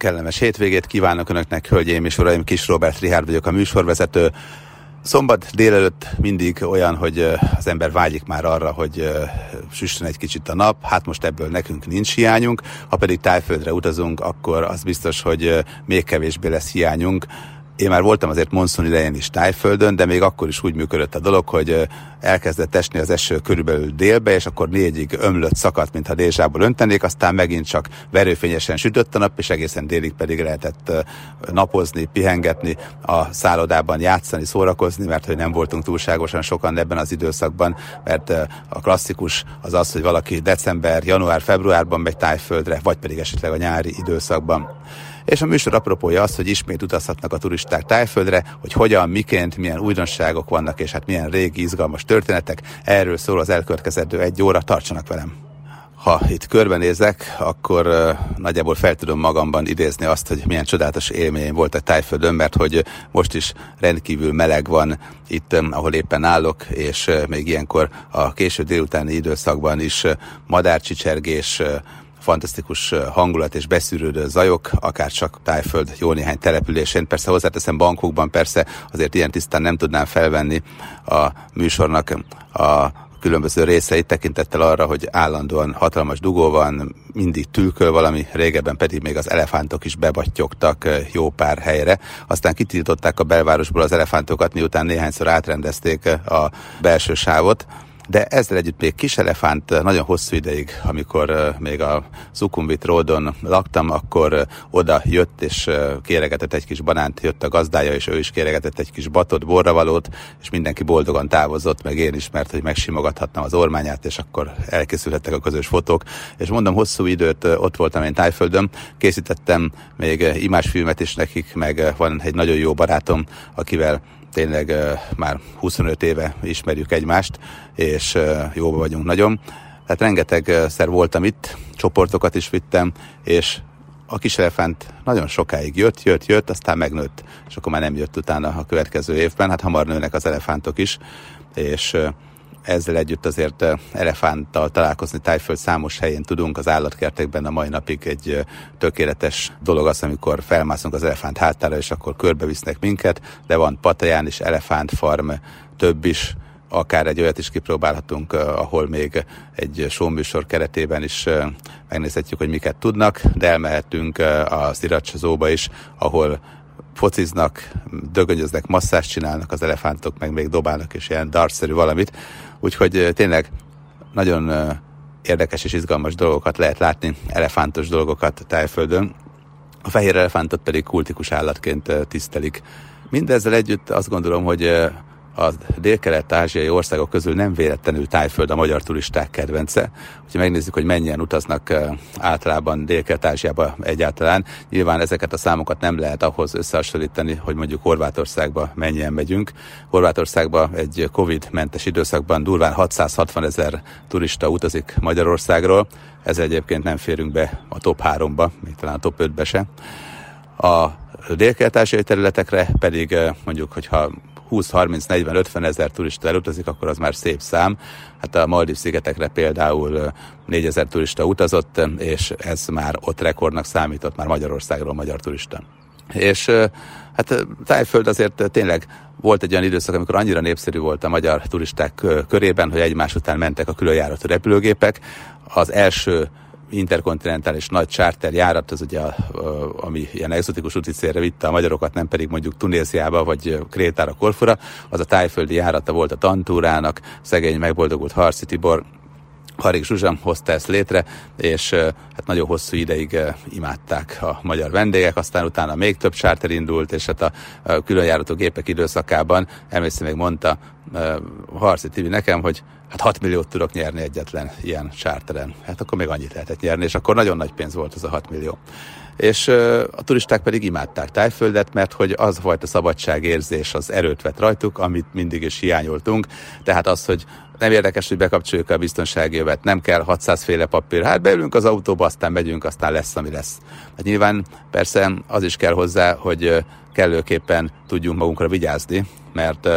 kellemes hétvégét kívánok Önöknek, hölgyeim és uraim, Kis Robert Rihárd vagyok a műsorvezető. Szombat délelőtt mindig olyan, hogy az ember vágyik már arra, hogy süssön egy kicsit a nap, hát most ebből nekünk nincs hiányunk, ha pedig tájföldre utazunk, akkor az biztos, hogy még kevésbé lesz hiányunk, én már voltam azért monszun idején is tájföldön, de még akkor is úgy működött a dolog, hogy elkezdett esni az eső körülbelül délbe, és akkor négyig ömlött szakadt, mintha dézsából öntenék, aztán megint csak verőfényesen sütött a nap, és egészen délig pedig lehetett napozni, pihengetni, a szállodában játszani, szórakozni, mert hogy nem voltunk túlságosan sokan ebben az időszakban, mert a klasszikus az az, hogy valaki december, január, februárban megy tájföldre, vagy pedig esetleg a nyári időszakban. És a műsor apropója az, hogy ismét utazhatnak a turisták tájföldre, hogy hogyan, miként, milyen újdonságok vannak, és hát milyen régi, izgalmas történetek. Erről szól az elkövetkezendő egy óra, tartsanak velem! ha itt körbenézek, akkor nagyjából fel tudom magamban idézni azt, hogy milyen csodálatos élményem volt a tájföldön, mert hogy most is rendkívül meleg van itt, ahol éppen állok, és még ilyenkor a késő délutáni időszakban is uh, madárcsicsergés, fantasztikus hangulat és beszűrődő zajok, akár csak tájföld jó néhány településén. Persze hozzáteszem bankokban, persze azért ilyen tisztán nem tudnám felvenni a műsornak a különböző részeit tekintettel arra, hogy állandóan hatalmas dugó van, mindig tülköl valami, régebben pedig még az elefántok is bebattyogtak jó pár helyre. Aztán kitiltották a belvárosból az elefántokat, miután néhányszor átrendezték a belső sávot, de ezzel együtt még kis elefánt nagyon hosszú ideig, amikor még a Sukumbit Ródon laktam, akkor oda jött és kéregetett egy kis banánt, jött a gazdája, és ő is kéregetett egy kis batot, borravalót, és mindenki boldogan távozott, meg én is, mert hogy megsimogathattam az ormányát, és akkor elkészülhettek a közös fotók. És mondom, hosszú időt ott voltam én Tájföldön, készítettem még imásfilmet is nekik, meg van egy nagyon jó barátom, akivel tényleg már 25 éve ismerjük egymást, és jóba vagyunk nagyon. Tehát rengetegszer voltam itt, csoportokat is vittem, és a kis elefánt nagyon sokáig jött, jött, jött, aztán megnőtt, és akkor már nem jött utána a következő évben, hát hamar nőnek az elefántok is, és ezzel együtt azért elefánttal találkozni Tájföld számos helyén tudunk, az állatkertekben a mai napig egy tökéletes dolog az, amikor felmászunk az elefánt hátára, és akkor körbevisznek minket, de van Pataján is elefántfarm, több is, akár egy olyat is kipróbálhatunk, ahol még egy showműsor keretében is megnézhetjük, hogy miket tudnak, de elmehetünk a Sziracsozóba is, ahol fociznak, dögönyöznek, masszást csinálnak az elefántok, meg még dobálnak és ilyen dartszerű valamit. Úgyhogy tényleg nagyon érdekes és izgalmas dolgokat lehet látni, elefántos dolgokat tájföldön. A fehér elefántot pedig kultikus állatként tisztelik. Mindezzel együtt azt gondolom, hogy a dél-kelet-ázsiai országok közül nem véletlenül Tájföld a magyar turisták kedvence. Hogyha megnézzük, hogy mennyien utaznak általában Dél-kelet-ázsiába egyáltalán, nyilván ezeket a számokat nem lehet ahhoz összehasonlítani, hogy mondjuk Horvátországba mennyien megyünk. Horvátországba egy Covid-mentes időszakban durván 660 ezer turista utazik Magyarországról, ez egyébként nem férünk be a top 3-ba, még talán a top 5-be se. A dél területekre pedig mondjuk, hogyha 20-30-40-50 ezer turista elutazik, akkor az már szép szám. Hát a Maldiv szigetekre például 4 ezer turista utazott, és ez már ott rekordnak számított már Magyarországról magyar turista. És hát Tájföld azért tényleg volt egy olyan időszak, amikor annyira népszerű volt a magyar turisták körében, hogy egymás után mentek a különjáratú repülőgépek. Az első interkontinentális nagy charter járat, az ugye, ami ilyen exotikus úti célra vitte a magyarokat, nem pedig mondjuk Tunéziába vagy Krétára, Korfura, az a tájföldi járata volt a Tantúrának, szegény megboldogult Harci Tibor, Harik Zsuzsa hozta ezt létre, és hát nagyon hosszú ideig imádták a magyar vendégek, aztán utána még több charter indult, és hát a, különjárató gépek időszakában emlékszem még mondta Harci Tibi nekem, hogy hát 6 milliót tudok nyerni egyetlen ilyen charteren. Hát akkor még annyit lehetett nyerni, és akkor nagyon nagy pénz volt ez a 6 millió. És a turisták pedig imádták Tájföldet, mert hogy az volt a szabadságérzés, az erőt vett rajtuk, amit mindig is hiányoltunk. Tehát az, hogy nem érdekes, hogy bekapcsoljuk a biztonsági jövet, nem kell 600 féle papír. Hát beülünk az autóba, aztán megyünk, aztán lesz, ami lesz. Hát nyilván persze az is kell hozzá, hogy kellőképpen tudjunk magunkra vigyázni, mert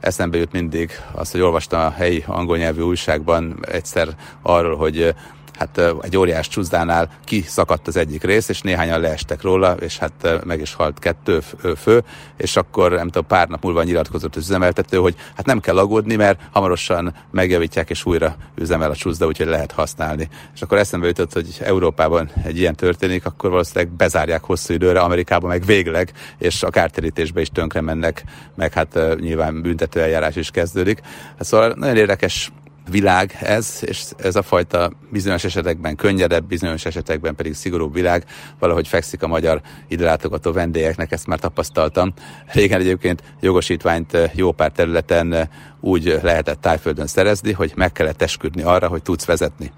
eszembe jut mindig az, hogy olvastam a helyi angol nyelvű újságban egyszer arról, hogy hát egy óriás csúszdánál kiszakadt az egyik rész, és néhányan leestek róla, és hát meg is halt kettő fő, és akkor nem tudom, pár nap múlva nyilatkozott az üzemeltető, hogy hát nem kell aggódni, mert hamarosan megjavítják, és újra üzemel a csúszda, úgyhogy lehet használni. És akkor eszembe jutott, hogy Európában egy ilyen történik, akkor valószínűleg bezárják hosszú időre, Amerikában meg végleg, és a kártérítésbe is tönkre mennek, meg hát nyilván büntető eljárás is kezdődik. Hát szóval nagyon érdekes világ ez, és ez a fajta bizonyos esetekben könnyedebb, bizonyos esetekben pedig szigorúbb világ, valahogy fekszik a magyar idelátogató vendégeknek, ezt már tapasztaltam. Régen egyébként jogosítványt jó pár területen úgy lehetett tájföldön szerezni, hogy meg kellett esküdni arra, hogy tudsz vezetni.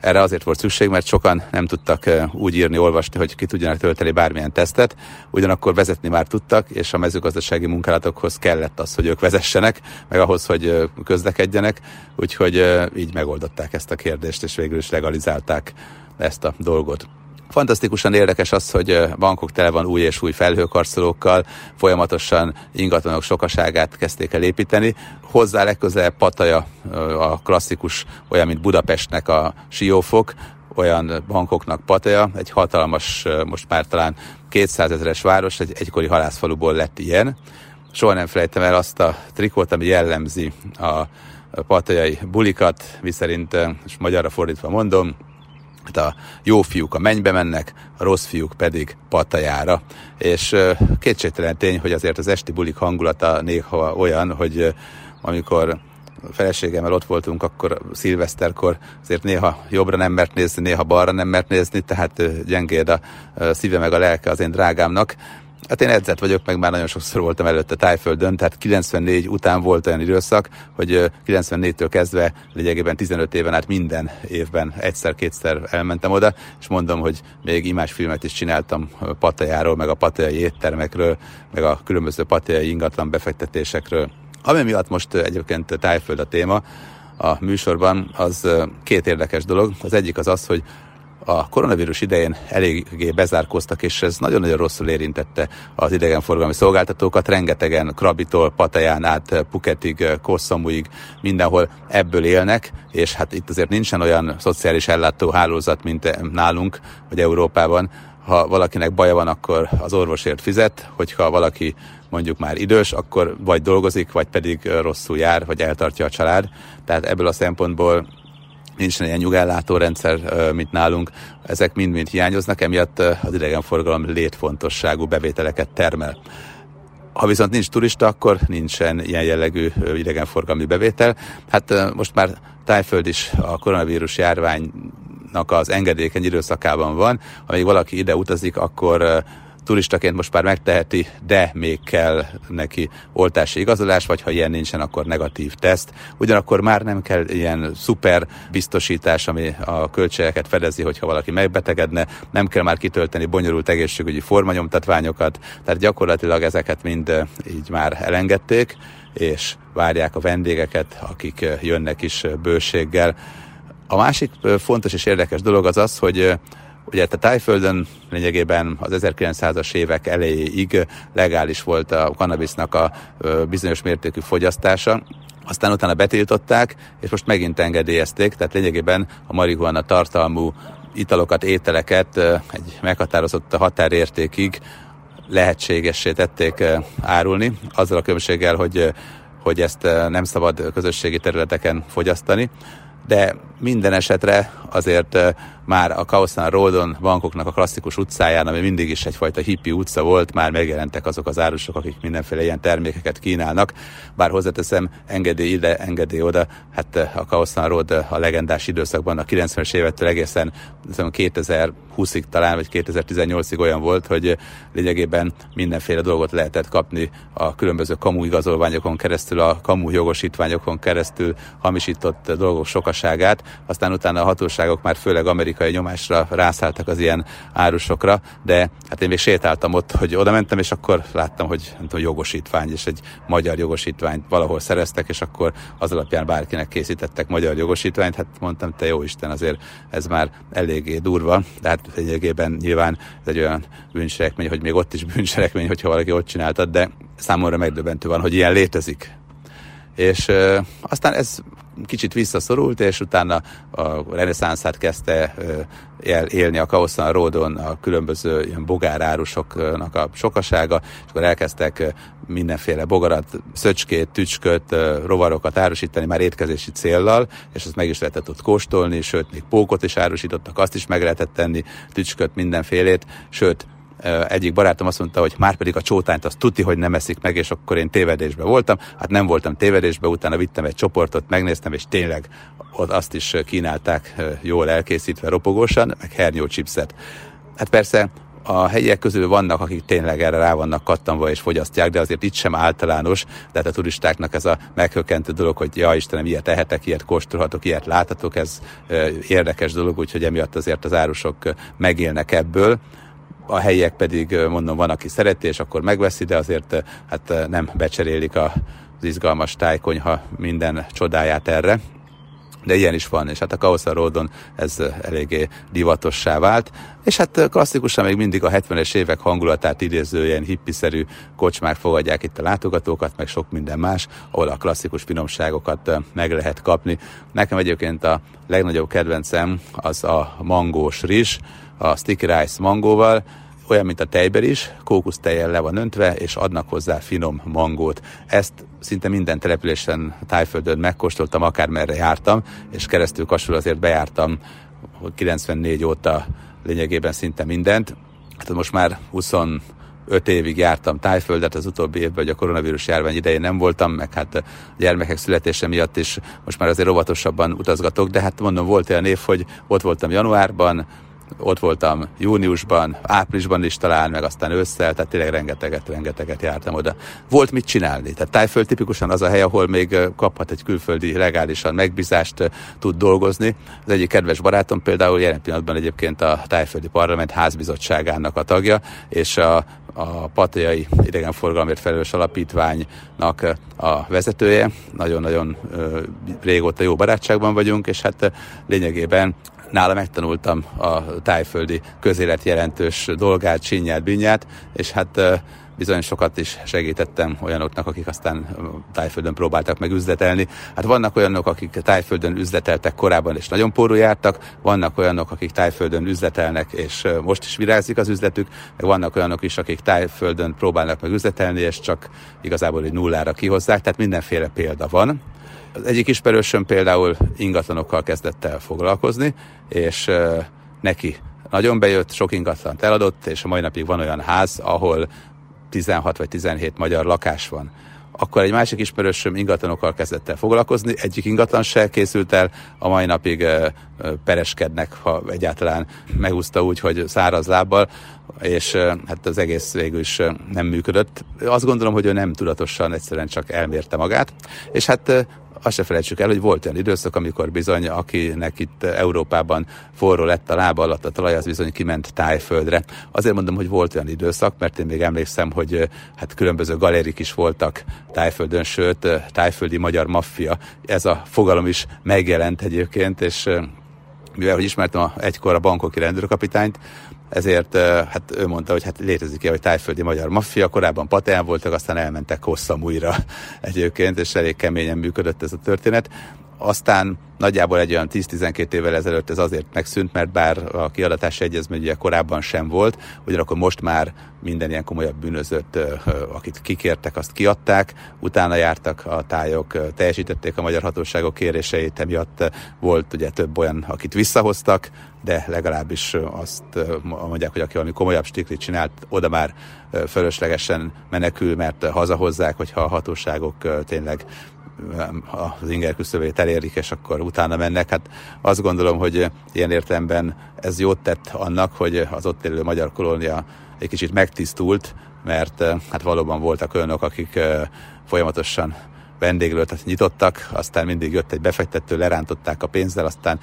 Erre azért volt szükség, mert sokan nem tudtak úgy írni, olvasni, hogy ki tudjanak tölteni bármilyen tesztet, ugyanakkor vezetni már tudtak, és a mezőgazdasági munkálatokhoz kellett az, hogy ők vezessenek, meg ahhoz, hogy közlekedjenek, úgyhogy így megoldották ezt a kérdést, és végül is legalizálták ezt a dolgot. Fantasztikusan érdekes az, hogy bankok tele van új és új felhőkarcolókkal, folyamatosan ingatlanok sokaságát kezdték el építeni. Hozzá legközelebb Pataja, a klasszikus, olyan, mint Budapestnek a Siófok, olyan bankoknak Pataja, egy hatalmas, most már talán 200 ezeres város, egy egykori halászfaluból lett ilyen. Soha nem felejtem el azt a trikót, ami jellemzi a patajai bulikat, miszerint, és magyarra fordítva mondom, a jó fiúk a mennybe mennek, a rossz fiúk pedig patajára. És kétségtelen tény, hogy azért az esti bulik hangulata néha olyan, hogy amikor a feleségemmel ott voltunk, akkor szilveszterkor azért néha jobbra nem mert nézni, néha balra nem mert nézni, tehát gyengéd a szíve meg a lelke az én drágámnak, Hát én edzett vagyok, meg már nagyon sokszor voltam előtte Tájföldön, tehát 94 után volt olyan időszak, hogy 94-től kezdve lényegében 15 éven át minden évben egyszer-kétszer elmentem oda, és mondom, hogy még imásfilmet is csináltam Patajáról, meg a patajai éttermekről, meg a különböző patajai ingatlan befektetésekről. Ami miatt most egyébként Tájföld a téma a műsorban, az két érdekes dolog. Az egyik az az, hogy a koronavírus idején eléggé bezárkoztak, és ez nagyon-nagyon rosszul érintette az idegenforgalmi szolgáltatókat. Rengetegen Krabitól, Pataján át, Puketig, Kosszamuig, mindenhol ebből élnek, és hát itt azért nincsen olyan szociális ellátó hálózat, mint nálunk, vagy Európában, ha valakinek baja van, akkor az orvosért fizet, hogyha valaki mondjuk már idős, akkor vagy dolgozik, vagy pedig rosszul jár, vagy eltartja a család. Tehát ebből a szempontból nincsen ilyen nyugellátó rendszer, mint nálunk, ezek mind-mind hiányoznak, emiatt az idegenforgalom létfontosságú bevételeket termel. Ha viszont nincs turista, akkor nincsen ilyen jellegű idegenforgalmi bevétel. Hát most már Tájföld is a koronavírus járványnak az engedékeny időszakában van. Amíg valaki ide utazik, akkor turistaként most már megteheti, de még kell neki oltási igazolás, vagy ha ilyen nincsen, akkor negatív teszt. Ugyanakkor már nem kell ilyen szuper biztosítás, ami a költségeket fedezi, hogyha valaki megbetegedne, nem kell már kitölteni bonyolult egészségügyi formanyomtatványokat, tehát gyakorlatilag ezeket mind így már elengedték, és várják a vendégeket, akik jönnek is bőséggel. A másik fontos és érdekes dolog az az, hogy Ugye a Tájföldön lényegében az 1900-as évek elejéig legális volt a kannabisznak a bizonyos mértékű fogyasztása, aztán utána betiltották, és most megint engedélyezték, tehát lényegében a marihuana tartalmú italokat, ételeket egy meghatározott határértékig lehetségessé tették árulni, azzal a különbséggel, hogy, hogy ezt nem szabad közösségi területeken fogyasztani, de minden esetre azért már a Kaosztán Roadon bankoknak a klasszikus utcáján, ami mindig is egyfajta hippi utca volt, már megjelentek azok az árusok, akik mindenféle ilyen termékeket kínálnak. Bár hozzáteszem, engedély ide, engedély oda, hát a Kaosztán Road a legendás időszakban a 90-es évettől egészen 2020-ig talán, vagy 2018-ig olyan volt, hogy lényegében mindenféle dolgot lehetett kapni a különböző kamu igazolványokon keresztül, a kamu jogosítványokon keresztül hamisított dolgok sokaságát, aztán utána a hatóságok már főleg amerikai nyomásra rászálltak az ilyen árusokra, de hát én még sétáltam ott, hogy oda mentem, és akkor láttam, hogy nem tudom, jogosítvány, és egy magyar jogosítványt valahol szereztek, és akkor az alapján bárkinek készítettek magyar jogosítványt, hát mondtam, te jó Isten, azért ez már eléggé durva, de hát lényegében nyilván ez egy olyan bűncselekmény, hogy még ott is bűncselekmény, hogyha valaki ott csináltad, de számomra megdöbbentő van, hogy ilyen létezik. És ö, aztán ez kicsit visszaszorult, és utána a reneszánszát kezdte élni a Kaoszan Ródon a különböző ilyen bogárárusoknak a sokasága, és akkor elkezdtek mindenféle bogarat, szöcskét, tücsköt, rovarokat árusítani már étkezési céllal, és ezt meg is lehetett ott kóstolni, sőt, még pókot is árusítottak, azt is meg lehetett tenni, tücsköt, mindenfélét, sőt, egyik barátom azt mondta, hogy már pedig a csótányt azt tuti, hogy nem eszik meg, és akkor én tévedésbe voltam. Hát nem voltam tévedésbe, utána vittem egy csoportot, megnéztem, és tényleg ott azt is kínálták jól elkészítve, ropogósan, meg hernyó chipset. Hát persze a helyiek közül vannak, akik tényleg erre rá vannak kattanva és fogyasztják, de azért itt sem általános, tehát a turistáknak ez a meghökkentő dolog, hogy ja Istenem, ilyet tehetek, ilyet kóstolhatok, ilyet láthatok, ez érdekes dolog, úgyhogy emiatt azért az árusok megélnek ebből a helyiek pedig, mondom, van, aki szereti, és akkor megveszi, de azért hát nem becserélik az izgalmas tájkonyha minden csodáját erre. De ilyen is van, és hát a Kaosza Ródon ez eléggé divatossá vált, és hát klasszikusan még mindig a 70-es évek hangulatát idéző ilyen hippiszerű kocsmák fogadják itt a látogatókat, meg sok minden más, ahol a klasszikus finomságokat meg lehet kapni. Nekem egyébként a legnagyobb kedvencem az a mangós rizs, a sticky rice mangóval, olyan, mint a tejber is, kókusztejjel le van öntve, és adnak hozzá finom mangót. Ezt szinte minden településen Tájföldön megkóstoltam, akármerre jártam, és keresztül kasul azért bejártam 94 óta lényegében szinte mindent. Hát most már 20 öt évig jártam Tájföldet, az utóbbi évben, hogy a koronavírus járvány idején nem voltam, meg hát a gyermekek születése miatt is most már azért óvatosabban utazgatok, de hát mondom, volt olyan év, hogy ott voltam januárban, ott voltam júniusban, áprilisban is talán, meg aztán ősszel, tehát tényleg rengeteget, rengeteget jártam oda. Volt mit csinálni. Tehát Tájföld tipikusan az a hely, ahol még kaphat egy külföldi legálisan megbízást, tud dolgozni. Az egyik kedves barátom például jelen pillanatban egyébként a Tájföldi Parlament házbizottságának a tagja, és a a Patriai Idegenforgalomért Felelős Alapítványnak a vezetője. Nagyon-nagyon régóta jó barátságban vagyunk, és hát lényegében nála megtanultam a tájföldi közélet jelentős dolgát, csinyát, binyát, és hát bizony sokat is segítettem olyanoknak, akik aztán tájföldön próbáltak meg üzletelni. Hát vannak olyanok, akik tájföldön üzleteltek korábban, és nagyon porú jártak, vannak olyanok, akik tájföldön üzletelnek, és most is virázik az üzletük, meg vannak olyanok is, akik tájföldön próbálnak meg üzletelni, és csak igazából egy nullára kihozzák, tehát mindenféle példa van. Az egyik ismerősöm például ingatlanokkal kezdett el foglalkozni, és neki nagyon bejött, sok ingatlant eladott, és a mai napig van olyan ház, ahol 16 vagy 17 magyar lakás van. Akkor egy másik ismerősöm ingatlanokkal kezdett el foglalkozni, egyik ingatlan se készült el, a mai napig pereskednek, ha egyáltalán megúszta úgy, hogy száraz lábbal, és hát az egész végül is nem működött. Azt gondolom, hogy ő nem tudatosan, egyszerűen csak elmérte magát, és hát azt se felejtsük el, hogy volt olyan időszak, amikor bizony, akinek itt Európában forró lett a lába alatt a talaj, az bizony kiment tájföldre. Azért mondom, hogy volt olyan időszak, mert én még emlékszem, hogy hát különböző galérik is voltak tájföldön, sőt, tájföldi magyar maffia. Ez a fogalom is megjelent egyébként, és mivel hogy ismertem a, egykor a bankoki rendőrkapitányt, ezért hát ő mondta, hogy hát létezik ilyen, hogy tájföldi magyar maffia, korábban Pateán voltak, aztán elmentek hosszam újra egyébként, és elég keményen működött ez a történet. Aztán nagyjából egy olyan 10-12 évvel ezelőtt ez azért megszűnt, mert bár a kiadatási egyezmény ugye korábban sem volt, ugyanakkor most már minden ilyen komolyabb bűnözött, akit kikértek, azt kiadták, utána jártak a tájok, teljesítették a magyar hatóságok kéréseit, emiatt volt ugye több olyan, akit visszahoztak, de legalábbis azt mondják, hogy aki valami komolyabb stiklit csinált, oda már fölöslegesen menekül, mert hazahozzák, hogyha a hatóságok tényleg az inger küszöbét elérik, és akkor utána mennek. Hát azt gondolom, hogy ilyen értelemben ez jót tett annak, hogy az ott élő magyar kolónia egy kicsit megtisztult, mert hát valóban voltak olyanok, akik folyamatosan vendéglőt nyitottak, aztán mindig jött egy befektető, lerántották a pénzzel, aztán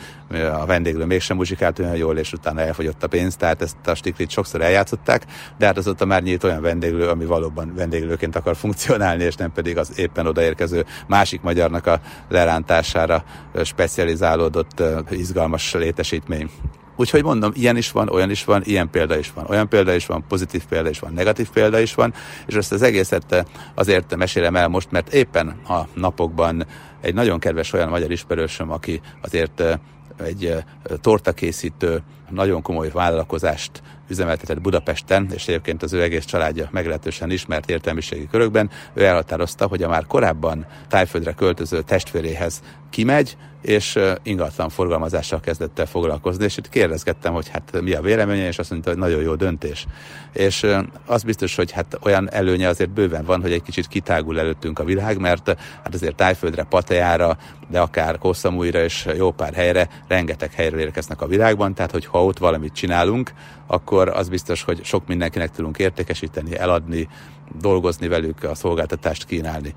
a vendéglő mégsem muzsikált olyan jól, és utána elfogyott a pénz, tehát ezt a stiklit sokszor eljátszották, de hát azóta már nyílt olyan vendéglő, ami valóban vendéglőként akar funkcionálni, és nem pedig az éppen odaérkező másik magyarnak a lerántására specializálódott izgalmas létesítmény. Úgyhogy mondom, ilyen is van, olyan is van, ilyen példa is van, olyan példa is van, pozitív példa is van, negatív példa is van, és ezt az egészet azért mesélem el most, mert éppen a napokban egy nagyon kedves olyan magyar ismerősöm, aki azért egy tortakészítő, nagyon komoly vállalkozást üzemeltetett Budapesten, és egyébként az ő egész családja meglehetősen ismert értelmiségi körökben, ő elhatározta, hogy a már korábban tájföldre költöző testvéréhez kimegy, és ingatlan forgalmazással kezdett el foglalkozni, és itt kérdezgettem, hogy hát mi a véleménye, és azt mondta, hogy nagyon jó döntés. És az biztos, hogy hát olyan előnye azért bőven van, hogy egy kicsit kitágul előttünk a világ, mert hát azért Tájföldre, Pateára, de akár Kosszamújra és jó pár helyre, rengeteg helyről érkeznek a világban, tehát hogy ha ott valamit csinálunk, akkor az biztos, hogy sok mindenkinek tudunk értékesíteni, eladni, dolgozni velük, a szolgáltatást kínálni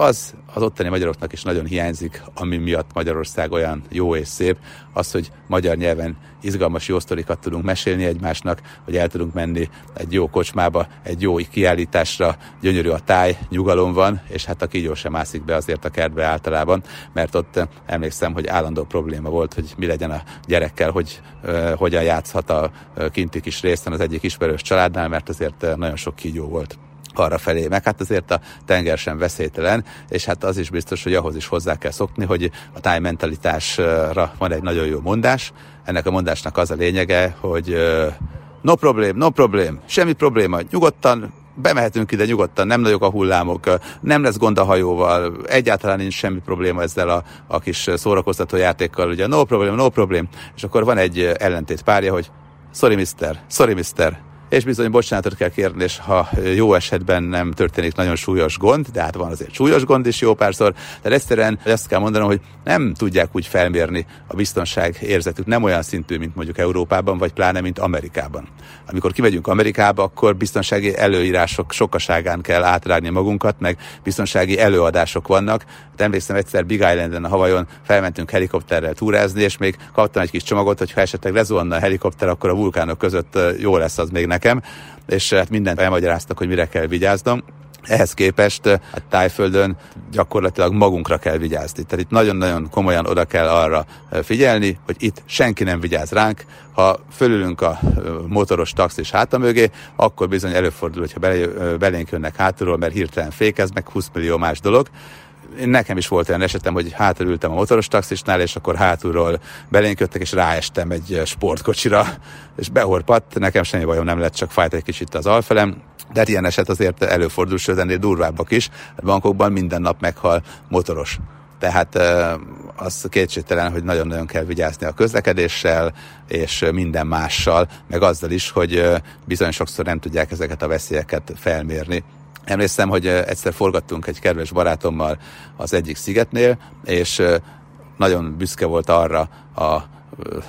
az az ottani magyaroknak is nagyon hiányzik, ami miatt Magyarország olyan jó és szép, az, hogy magyar nyelven izgalmas jó sztorikat tudunk mesélni egymásnak, hogy el tudunk menni egy jó kocsmába, egy jó kiállításra, gyönyörű a táj, nyugalom van, és hát a kígyó sem mászik be azért a kertbe általában, mert ott emlékszem, hogy állandó probléma volt, hogy mi legyen a gyerekkel, hogy uh, hogyan játszhat a uh, kinti kis részen az egyik ismerős családnál, mert azért nagyon sok kígyó volt arra felé, meg hát azért a tenger sem veszélytelen, és hát az is biztos, hogy ahhoz is hozzá kell szokni, hogy a tájmentalitásra van egy nagyon jó mondás. Ennek a mondásnak az a lényege, hogy no problém, no problém, semmi probléma, nyugodtan bemehetünk ide nyugodtan, nem nagyok a hullámok, nem lesz gond a hajóval, egyáltalán nincs semmi probléma ezzel a, a kis szórakoztató játékkal, ugye no problém, no problém, és akkor van egy ellentét párja, hogy sorry mister, sorry mister, és bizony bocsánatot kell kérni, és ha jó esetben nem történik nagyon súlyos gond, de hát van azért súlyos gond is jó párszor, de egyszerűen azt kell mondanom, hogy nem tudják úgy felmérni a biztonság érzetük, nem olyan szintű, mint mondjuk Európában, vagy pláne, mint Amerikában. Amikor kimegyünk Amerikába, akkor biztonsági előírások sokaságán kell átrágni magunkat, meg biztonsági előadások vannak. De emlékszem egyszer Big Islanden, a Havajon felmentünk helikopterrel túrázni, és még kaptam egy kis csomagot, hogy ha esetleg lezuhanna a helikopter, akkor a vulkánok között jó lesz az még nekem, és hát mindent elmagyaráztak, hogy mire kell vigyáznom. Ehhez képest a hát tájföldön gyakorlatilag magunkra kell vigyázni. Tehát itt nagyon-nagyon komolyan oda kell arra figyelni, hogy itt senki nem vigyáz ránk. Ha fölülünk a motoros taxis háta mögé, akkor bizony előfordul, hogyha belénk jönnek hátulról, mert hirtelen fékez, meg 20 millió más dolog nekem is volt olyan esetem, hogy hátul a motoros taxisnál, és akkor hátulról belénköttek, és ráestem egy sportkocsira, és behorpadt, nekem semmi bajom nem lett, csak fájt egy kicsit az alfelem, de hát ilyen eset azért előfordul, sőt ennél durvábbak is. A bankokban minden nap meghal motoros. Tehát az kétségtelen, hogy nagyon-nagyon kell vigyázni a közlekedéssel, és minden mással, meg azzal is, hogy bizony sokszor nem tudják ezeket a veszélyeket felmérni. Emlékszem, hogy egyszer forgattunk egy kedves barátommal az egyik szigetnél, és nagyon büszke volt arra a,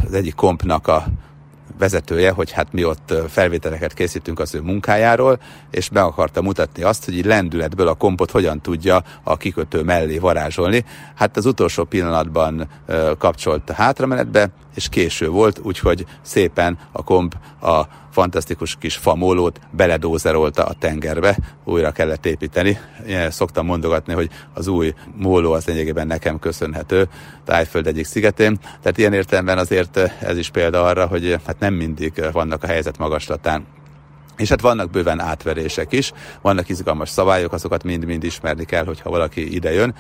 az egyik kompnak a vezetője, hogy hát mi ott felvételeket készítünk az ő munkájáról, és be akarta mutatni azt, hogy így lendületből a kompot hogyan tudja a kikötő mellé varázsolni. Hát az utolsó pillanatban kapcsolt a hátramenetbe, és késő volt, úgyhogy szépen a komp a fantasztikus kis famólót beledózerolta a tengerbe, újra kellett építeni. Én szoktam mondogatni, hogy az új móló az lényegében nekem köszönhető Tájföld egyik szigetén. Tehát ilyen értelemben azért ez is példa arra, hogy hát nem mindig vannak a helyzet magaslatán és hát vannak bőven átverések is, vannak izgalmas szabályok, azokat mind-mind ismerni kell, hogyha valaki ide jön.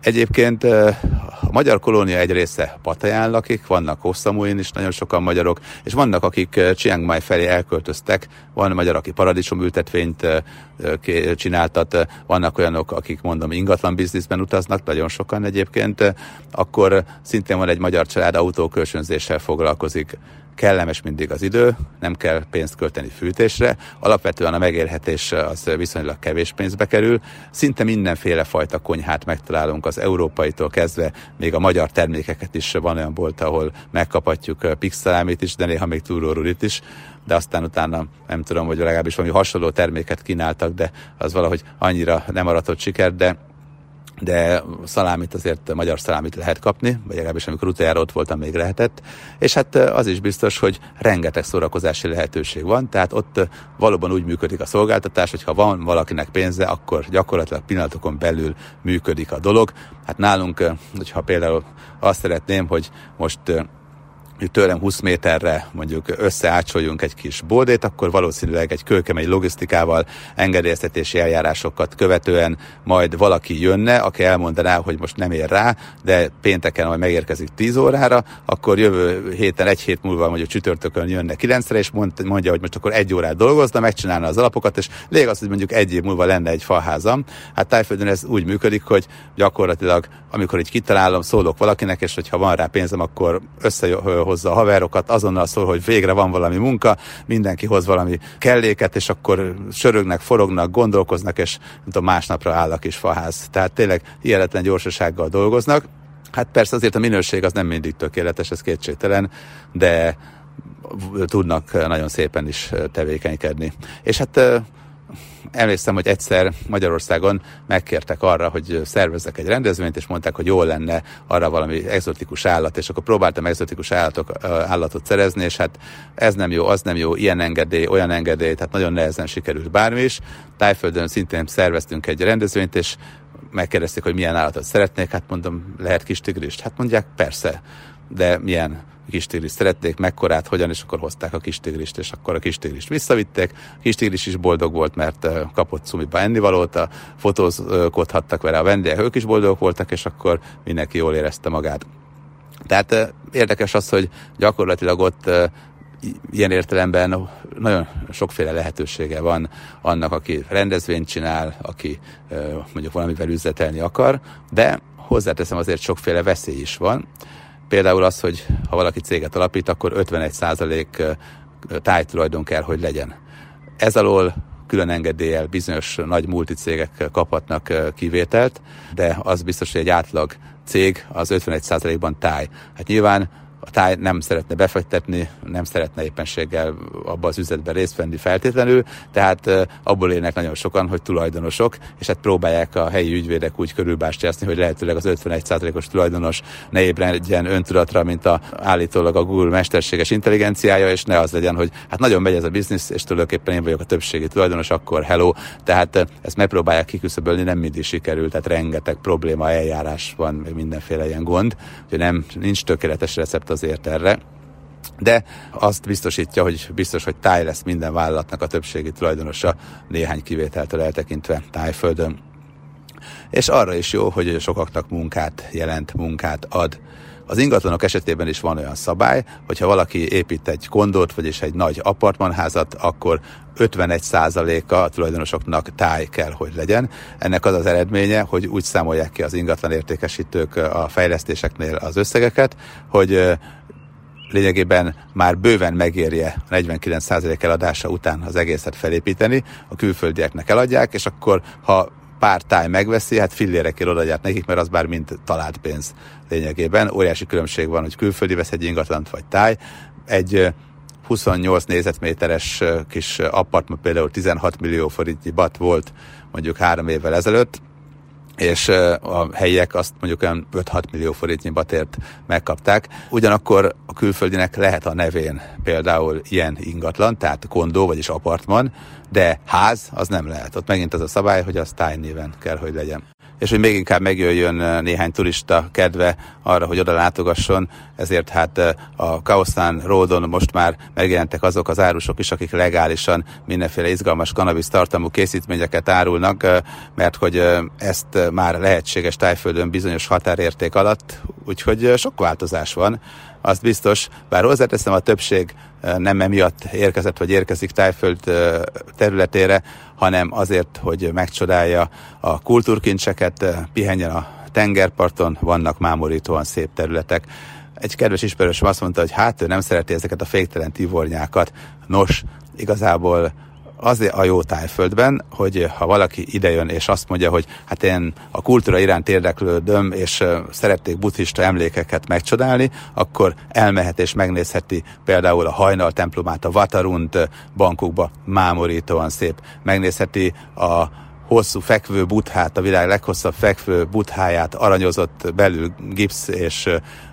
Egyébként a magyar kolónia egy része Pataján lakik, vannak Hosszamúin is nagyon sokan magyarok, és vannak, akik Chiang Mai felé elköltöztek, van magyar, aki paradicsomültetvényt csináltat, vannak olyanok, akik mondom ingatlan bizniszben utaznak, nagyon sokan egyébként, akkor szintén van egy magyar család autókölcsönzéssel foglalkozik kellemes mindig az idő, nem kell pénzt költeni fűtésre, alapvetően a megélhetés az viszonylag kevés pénzbe kerül, szinte mindenféle fajta konyhát megtalálunk az európaitól kezdve, még a magyar termékeket is van olyan bolt, ahol megkaphatjuk pixelámit is, de néha még túrórulit is, de aztán utána nem tudom, hogy legalábbis valami hasonló terméket kínáltak, de az valahogy annyira nem aratott siker, de de szalámit azért magyar szalámit lehet kapni, vagy legalábbis amikor utoljára ott voltam, még lehetett, és hát az is biztos, hogy rengeteg szórakozási lehetőség van, tehát ott valóban úgy működik a szolgáltatás, hogy ha van valakinek pénze, akkor gyakorlatilag pillanatokon belül működik a dolog. Hát nálunk, hogyha például azt szeretném, hogy most tőlem 20 méterre mondjuk összeácsoljunk egy kis boldét, akkor valószínűleg egy kőkemény logisztikával, engedélyeztetési eljárásokat követően majd valaki jönne, aki elmondaná, hogy most nem ér rá, de pénteken majd megérkezik 10 órára, akkor jövő héten, egy hét múlva mondjuk csütörtökön jönne 9-re, és mondja, hogy most akkor egy órát dolgozna, megcsinálna az alapokat, és lég az, hogy mondjuk egy év múlva lenne egy faházam. Hát Tájföldön ez úgy működik, hogy gyakorlatilag, amikor így kitalálom, szólok valakinek, és hogyha van rá pénzem, akkor összehozza a haverokat, azonnal szól, hogy végre van valami munka, mindenki hoz valami kelléket, és akkor sörögnek, forognak, gondolkoznak, és nem tudom, másnapra áll a kis faház. Tehát tényleg hihetetlen gyorsasággal dolgoznak. Hát persze azért a minőség az nem mindig tökéletes, ez kétségtelen, de tudnak nagyon szépen is tevékenykedni. És hát emlékszem, hogy egyszer Magyarországon megkértek arra, hogy szervezzek egy rendezvényt, és mondták, hogy jól lenne arra valami exotikus állat, és akkor próbáltam exotikus állatok, állatot szerezni, és hát ez nem jó, az nem jó, ilyen engedély, olyan engedély, tehát nagyon nehezen sikerült bármi is. Tájföldön szintén szerveztünk egy rendezvényt, és megkérdezték, hogy milyen állatot szeretnék, hát mondom, lehet kis tigrist? Hát mondják, persze, de milyen kis tigrist szeretnék, mekkorát, hogyan, és akkor hozták a kis tigrist, és akkor a kis tigrist visszavitték. A kis tigris is boldog volt, mert kapott szumiba ennivalót, a fotózkodhattak vele a vendégek, ők is boldogok voltak, és akkor mindenki jól érezte magát. Tehát érdekes az, hogy gyakorlatilag ott ilyen értelemben nagyon sokféle lehetősége van annak, aki rendezvényt csinál, aki mondjuk valamivel üzletelni akar, de hozzáteszem azért sokféle veszély is van. Például az, hogy ha valaki céget alapít, akkor 51% tájtulajdon kell, hogy legyen. Ez alól külön engedéllyel bizonyos nagy multicégek kaphatnak kivételt, de az biztos, hogy egy átlag cég az 51%-ban táj. Hát nyilván a táj nem szeretne befektetni, nem szeretne éppenséggel abba az üzletben részt venni feltétlenül, tehát abból élnek nagyon sokan, hogy tulajdonosok, és hát próbálják a helyi ügyvédek úgy körülbástyászni, hogy lehetőleg az 51%-os tulajdonos ne ébredjen öntudatra, mint a, állítólag a Google mesterséges intelligenciája, és ne az legyen, hogy hát nagyon megy ez a biznisz, és tulajdonképpen én vagyok a többségi tulajdonos, akkor hello. Tehát ezt megpróbálják kiküszöbölni, nem mindig sikerül, tehát rengeteg probléma, eljárás van, mindenféle ilyen gond, hogy nem, nincs tökéletes recept azért erre, de azt biztosítja, hogy biztos, hogy táj lesz minden vállalatnak a többségi tulajdonosa, néhány kivételtől eltekintve tájföldön. És arra is jó, hogy sokaknak munkát jelent, munkát ad. Az ingatlanok esetében is van olyan szabály, hogyha valaki épít egy kondót, vagyis egy nagy apartmanházat, akkor 51%-a a tulajdonosoknak táj kell, hogy legyen. Ennek az az eredménye, hogy úgy számolják ki az ingatlan értékesítők a fejlesztéseknél az összegeket, hogy lényegében már bőven megérje a 49% eladása után az egészet felépíteni, a külföldieknek eladják, és akkor ha pár táj megveszi, hát fillérekért odaadják nekik, mert az bár mind talált pénz lényegében. Óriási különbség van, hogy külföldi vesz egy ingatlant vagy táj. Egy 28 négyzetméteres kis apartman például 16 millió forintnyi bat volt mondjuk három évvel ezelőtt, és a helyiek azt mondjuk olyan 5-6 millió forintnyi batért megkapták. Ugyanakkor a külföldinek lehet a nevén például ilyen ingatlan, tehát kondó, vagyis apartman, de ház az nem lehet. Ott megint az a szabály, hogy az tájnéven kell, hogy legyen és hogy még inkább megjöjjön néhány turista kedve arra, hogy oda látogasson, ezért hát a Kaosztán Ródon most már megjelentek azok az árusok is, akik legálisan mindenféle izgalmas kanabisz tartalmú készítményeket árulnak, mert hogy ezt már lehetséges tájföldön bizonyos határérték alatt, úgyhogy sok változás van azt biztos, bár hozzáteszem, a többség nem emiatt érkezett, vagy érkezik Tájföld területére, hanem azért, hogy megcsodálja a kultúrkincseket, pihenjen a tengerparton, vannak mámorítóan szép területek. Egy kedves ismerősöm azt mondta, hogy hát ő nem szereti ezeket a féktelen tivornyákat. Nos, igazából az a jó tájföldben, hogy ha valaki idejön és azt mondja, hogy hát én a kultúra iránt érdeklődöm, és szerették buddhista emlékeket megcsodálni, akkor elmehet és megnézheti például a hajnal templomát, a Vatarunt bankukba, mámorítóan szép. Megnézheti a hosszú fekvő buthát, a világ leghosszabb fekvő butháját, aranyozott belül gipsz és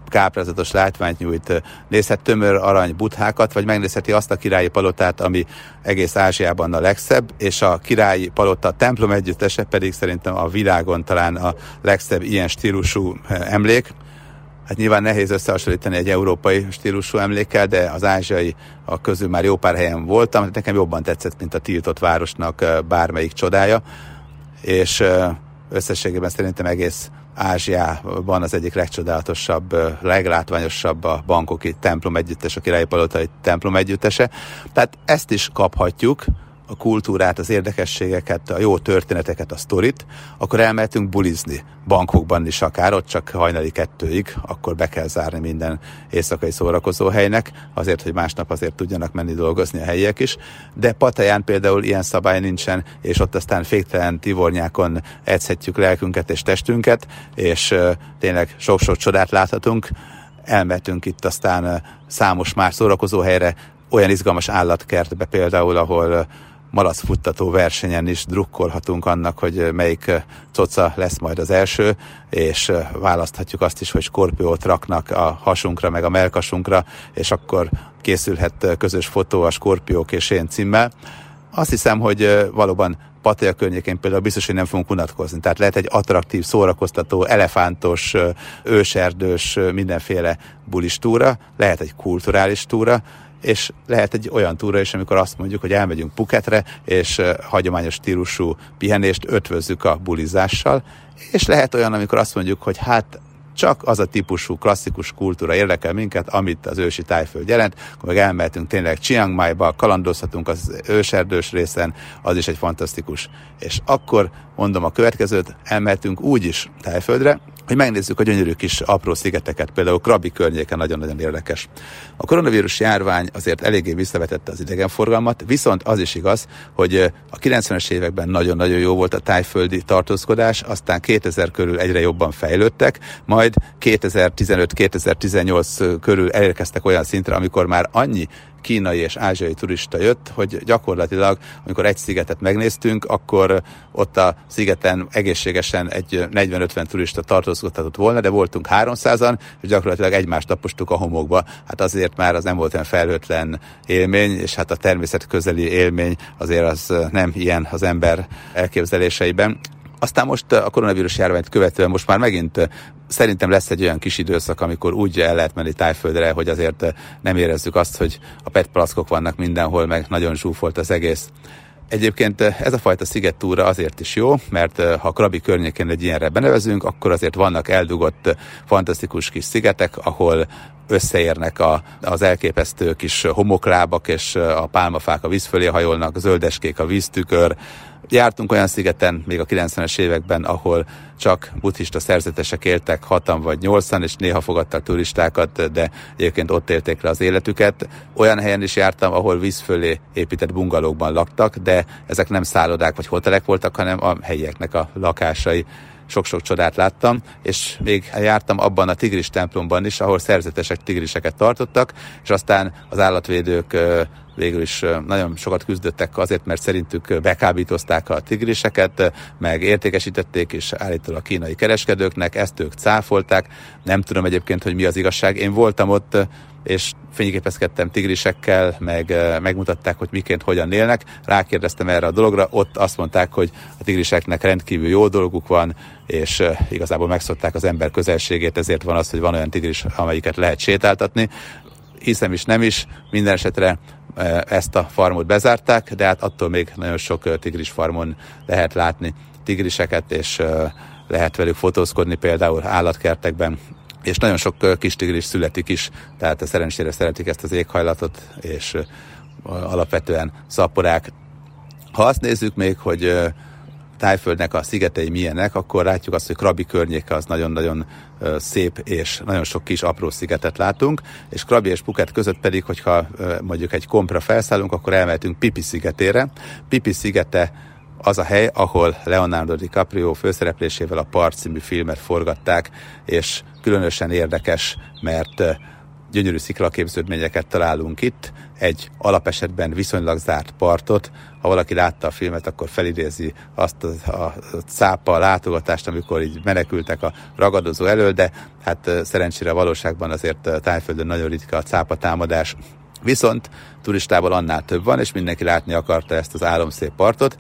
káprázatos látványt nyújt, nézhet tömör arany buthákat, vagy megnézheti azt a királyi palotát, ami egész Ázsiában a legszebb, és a királyi palota templom együttese pedig szerintem a világon talán a legszebb ilyen stílusú emlék. Hát nyilván nehéz összehasonlítani egy európai stílusú emlékkel, de az ázsiai a közül már jó pár helyen voltam, nekem jobban tetszett, mint a tiltott városnak bármelyik csodája, és összességében szerintem egész Ázsiában az egyik legcsodálatosabb, leglátványosabb a bankoki templom együttes, a királyi palotai templom együttese. Tehát ezt is kaphatjuk, a kultúrát, az érdekességeket, a jó történeteket, a sztorit, akkor elmehetünk bulizni, bankokban is akár, ott csak hajnali kettőig, akkor be kell zárni minden éjszakai szórakozó helynek, azért, hogy másnap azért tudjanak menni dolgozni a helyiek is, de Pataján például ilyen szabály nincsen, és ott aztán féktelen tivornyákon edzhetjük lelkünket és testünket, és tényleg sok-sok csodát láthatunk, elmehetünk itt aztán számos más szórakozó helyre, olyan izgalmas állatkertbe például, ahol malacfuttató versenyen is drukkolhatunk annak, hogy melyik coca lesz majd az első, és választhatjuk azt is, hogy skorpiót raknak a hasunkra, meg a melkasunkra, és akkor készülhet közös fotó a skorpiók és én címmel. Azt hiszem, hogy valóban Pattaya környékén például biztos, hogy nem fogunk unatkozni. Tehát lehet egy attraktív, szórakoztató, elefántos, őserdős, mindenféle bulistúra, lehet egy kulturális túra, és lehet egy olyan túra is, amikor azt mondjuk, hogy elmegyünk Puketre, és hagyományos stílusú pihenést ötvözzük a bulizással, és lehet olyan, amikor azt mondjuk, hogy hát csak az a típusú klasszikus kultúra érdekel minket, amit az ősi tájföld jelent, akkor meg elmehetünk tényleg Chiang Mai-ba, kalandozhatunk az őserdős részen, az is egy fantasztikus. És akkor mondom a következőt, elmehetünk úgy is tájföldre, hogy megnézzük a gyönyörű kis apró szigeteket, például Krabi környéken nagyon-nagyon érdekes. A koronavírus járvány azért eléggé visszavetette az idegenforgalmat, viszont az is igaz, hogy a 90-es években nagyon-nagyon jó volt a tájföldi tartózkodás, aztán 2000 körül egyre jobban fejlődtek, majd 2015-2018 körül elérkeztek olyan szintre, amikor már annyi kínai és ázsiai turista jött, hogy gyakorlatilag, amikor egy szigetet megnéztünk, akkor ott a szigeten egészségesen egy 40-50 turista tartózkodhatott volna, de voltunk 300-an, és gyakorlatilag egymást tapostuk a homokba. Hát azért már az nem volt olyan felhőtlen élmény, és hát a természet közeli élmény azért az nem ilyen az ember elképzeléseiben. Aztán most a koronavírus járványt követően most már megint szerintem lesz egy olyan kis időszak, amikor úgy el lehet menni tájföldre, hogy azért nem érezzük azt, hogy a petplaszkok vannak mindenhol, meg nagyon zsúfolt az egész. Egyébként ez a fajta szigettúra azért is jó, mert ha Krabi környékén egy ilyenre benevezünk, akkor azért vannak eldugott, fantasztikus kis szigetek, ahol összeérnek a, az elképesztő kis homoklábak, és a pálmafák a víz fölé hajolnak, zöldeskék a víztükör, Jártunk olyan szigeten még a 90-es években, ahol csak buddhista szerzetesek éltek hatan vagy nyolcan, és néha fogadtak turistákat, de egyébként ott élték le az életüket. Olyan helyen is jártam, ahol víz fölé épített bungalókban laktak, de ezek nem szállodák vagy hotelek voltak, hanem a helyieknek a lakásai sok-sok csodát láttam, és még jártam abban a tigris templomban is, ahol szerzetesek tigriseket tartottak, és aztán az állatvédők végül is nagyon sokat küzdöttek azért, mert szerintük bekábítozták a tigriseket, meg értékesítették, és állítólag a kínai kereskedőknek, ezt ők cáfolták. Nem tudom egyébként, hogy mi az igazság. Én voltam ott, és fényképezkedtem tigrisekkel, meg megmutatták, hogy miként, hogyan élnek. Rákérdeztem erre a dologra, ott azt mondták, hogy a tigriseknek rendkívül jó dolguk van, és igazából megszokták az ember közelségét, ezért van az, hogy van olyan tigris, amelyiket lehet sétáltatni. Hiszem is, nem is, minden esetre ezt a farmot bezárták, de hát attól még nagyon sok tigris farmon lehet látni tigriseket, és lehet velük fotózkodni például állatkertekben, és nagyon sok kis tigris születik is, tehát szerencsére szeretik ezt az éghajlatot, és alapvetően szaporák. Ha azt nézzük még, hogy Tájföldnek a szigetei milyenek, akkor látjuk azt, hogy Krabi környéke az nagyon-nagyon szép, és nagyon sok kis apró szigetet látunk, és Krabi és Puket között pedig, hogyha mondjuk egy kompra felszállunk, akkor elmehetünk Pipi szigetére. Pipi szigete az a hely, ahol Leonardo DiCaprio főszereplésével a Part című filmet forgatták, és különösen érdekes, mert gyönyörű sziklaképződményeket találunk itt, egy alapesetben viszonylag zárt partot. Ha valaki látta a filmet, akkor felidézi azt a, a cápa látogatást, amikor így menekültek a ragadozó elől, de hát szerencsére a valóságban azért tájföldön nagyon ritka a cápa támadás. Viszont turistából annál több van, és mindenki látni akarta ezt az álomszép partot,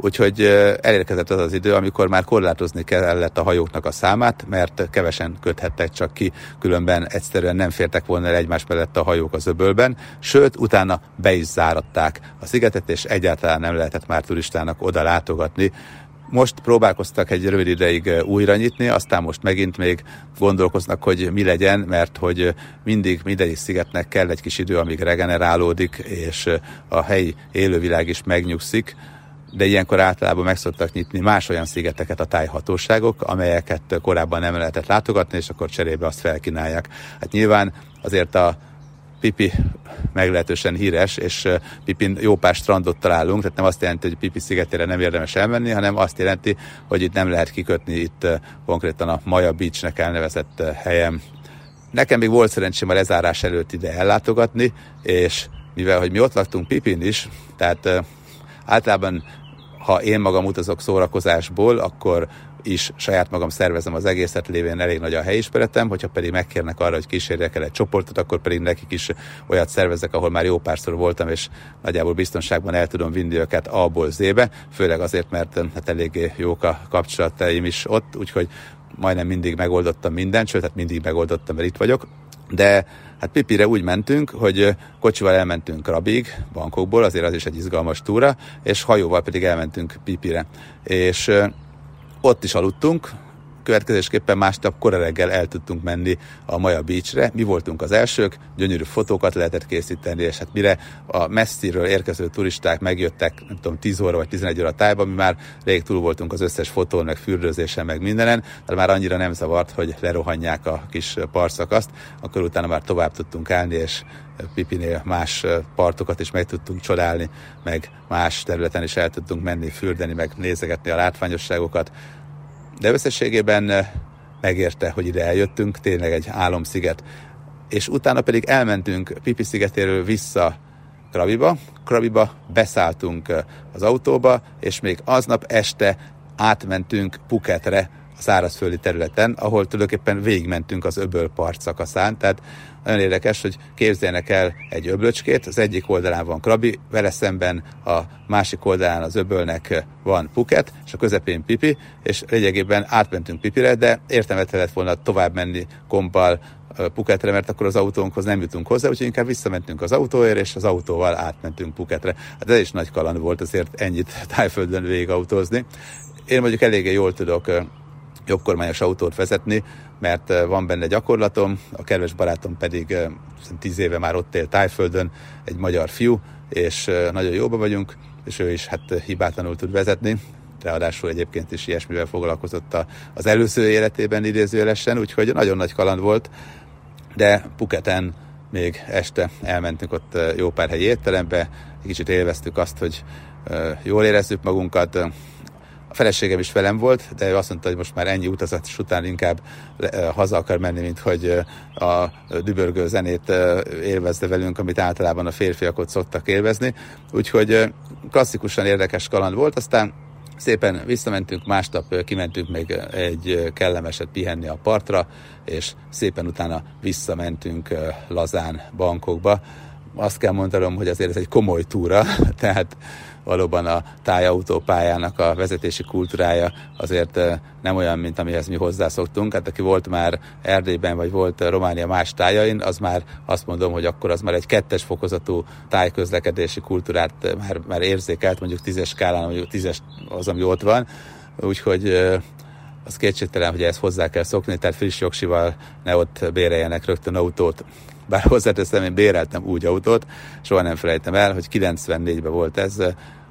úgyhogy elérkezett az az idő, amikor már korlátozni kellett a hajóknak a számát, mert kevesen köthettek csak ki, különben egyszerűen nem fértek volna el egymás mellett a hajók az öbölben, sőt, utána be is záratták a szigetet, és egyáltalán nem lehetett már turistának oda látogatni, most próbálkoztak egy rövid ideig újra nyitni, aztán most megint még gondolkoznak, hogy mi legyen, mert hogy mindig mindegyik szigetnek kell egy kis idő, amíg regenerálódik, és a helyi élővilág is megnyugszik de ilyenkor általában meg szoktak nyitni más olyan szigeteket a tájhatóságok, amelyeket korábban nem lehetett látogatni, és akkor cserébe azt felkínálják. Hát nyilván azért a Pipi meglehetősen híres, és Pipin jó pár strandot találunk, tehát nem azt jelenti, hogy Pipi szigetére nem érdemes elmenni, hanem azt jelenti, hogy itt nem lehet kikötni, itt konkrétan a Maja Beachnek elnevezett helyen. Nekem még volt szerencsém a lezárás előtt ide ellátogatni, és mivel, hogy mi ott laktunk Pipin is, tehát általában ha én magam utazok szórakozásból, akkor is saját magam szervezem az egészet, lévén elég nagy a helyismeretem, hogyha pedig megkérnek arra, hogy kísérjek el egy csoportot, akkor pedig nekik is olyat szervezek, ahol már jó párszor voltam, és nagyjából biztonságban el tudom vinni őket A-ból Z-be, főleg azért, mert hát eléggé jók a kapcsolataim is ott, úgyhogy majdnem mindig megoldottam mindent, sőt, hát mindig megoldottam, mert itt vagyok. De hát Pipire úgy mentünk, hogy kocsival elmentünk Rabig, bankokból, azért az is egy izgalmas túra, és hajóval pedig elmentünk Pipire. És ott is aludtunk, következésképpen másnap kora reggel el tudtunk menni a Maja Beachre. Mi voltunk az elsők, gyönyörű fotókat lehetett készíteni, és hát mire a messziről érkező turisták megjöttek, nem tudom, 10 óra vagy 11 óra tájban, mi már rég túl voltunk az összes fotón, meg fürdőzésen, meg mindenen, de már annyira nem zavart, hogy lerohanják a kis parszakaszt, akkor utána már tovább tudtunk állni, és Pipinél más partokat is meg tudtunk csodálni, meg más területen is el tudtunk menni, fürdeni, meg nézegetni a látványosságokat. De összességében megérte, hogy ide eljöttünk, tényleg egy álomsziget. És utána pedig elmentünk Pipi szigetéről vissza Krabiba. Krabiba beszálltunk az autóba, és még aznap este átmentünk Puketre, a szárazföldi területen, ahol tulajdonképpen végigmentünk az öböl part szakaszán, tehát nagyon érdekes, hogy képzeljenek el egy öblöcskét, az egyik oldalán van Krabi, vele szemben a másik oldalán az öbölnek van Puket, és a közepén Pipi, és lényegében átmentünk Pipire, de értelmetlen lett volna tovább menni kompal Puketre, mert akkor az autónkhoz nem jutunk hozzá, úgyhogy inkább visszamentünk az autóért, és az autóval átmentünk Puketre. Hát ez is nagy kaland volt azért ennyit tájföldön végigautózni. Én mondjuk eléggé jól tudok jobbkormányos autót vezetni, mert eh, van benne gyakorlatom, a kedves barátom pedig eh, tíz éve már ott él Tájföldön, egy magyar fiú, és eh, nagyon jóban vagyunk, és ő is hát hibátlanul tud vezetni, ráadásul egyébként is ilyesmivel foglalkozott az előző életében idézőjelesen, úgyhogy nagyon nagy kaland volt, de Puketen még este elmentünk ott jó pár helyi étterembe, egy kicsit élveztük azt, hogy jól érezzük magunkat, a feleségem is velem volt, de ő azt mondta, hogy most már ennyi utazat után inkább haza akar menni, mint hogy a dübörgő zenét élvezze velünk, amit általában a férfiak ott szoktak élvezni. Úgyhogy klasszikusan érdekes kaland volt, aztán szépen visszamentünk, másnap kimentünk még egy kellemeset pihenni a partra, és szépen utána visszamentünk lazán bankokba. Azt kell mondanom, hogy azért ez egy komoly túra, tehát valóban a tájautópályának a vezetési kultúrája azért nem olyan, mint amihez mi hozzászoktunk. Hát aki volt már Erdélyben, vagy volt Románia más tájain, az már azt mondom, hogy akkor az már egy kettes fokozatú tájközlekedési kultúrát már, már érzékelt, mondjuk tízes skálán, mondjuk tízes az, ami ott van. Úgyhogy az kétségtelen, hogy ezt hozzá kell szokni, tehát friss jogsival ne ott béreljenek rögtön autót. Bár hozzáteszem, én béreltem úgy autót, soha nem felejtem el, hogy 94-ben volt ez,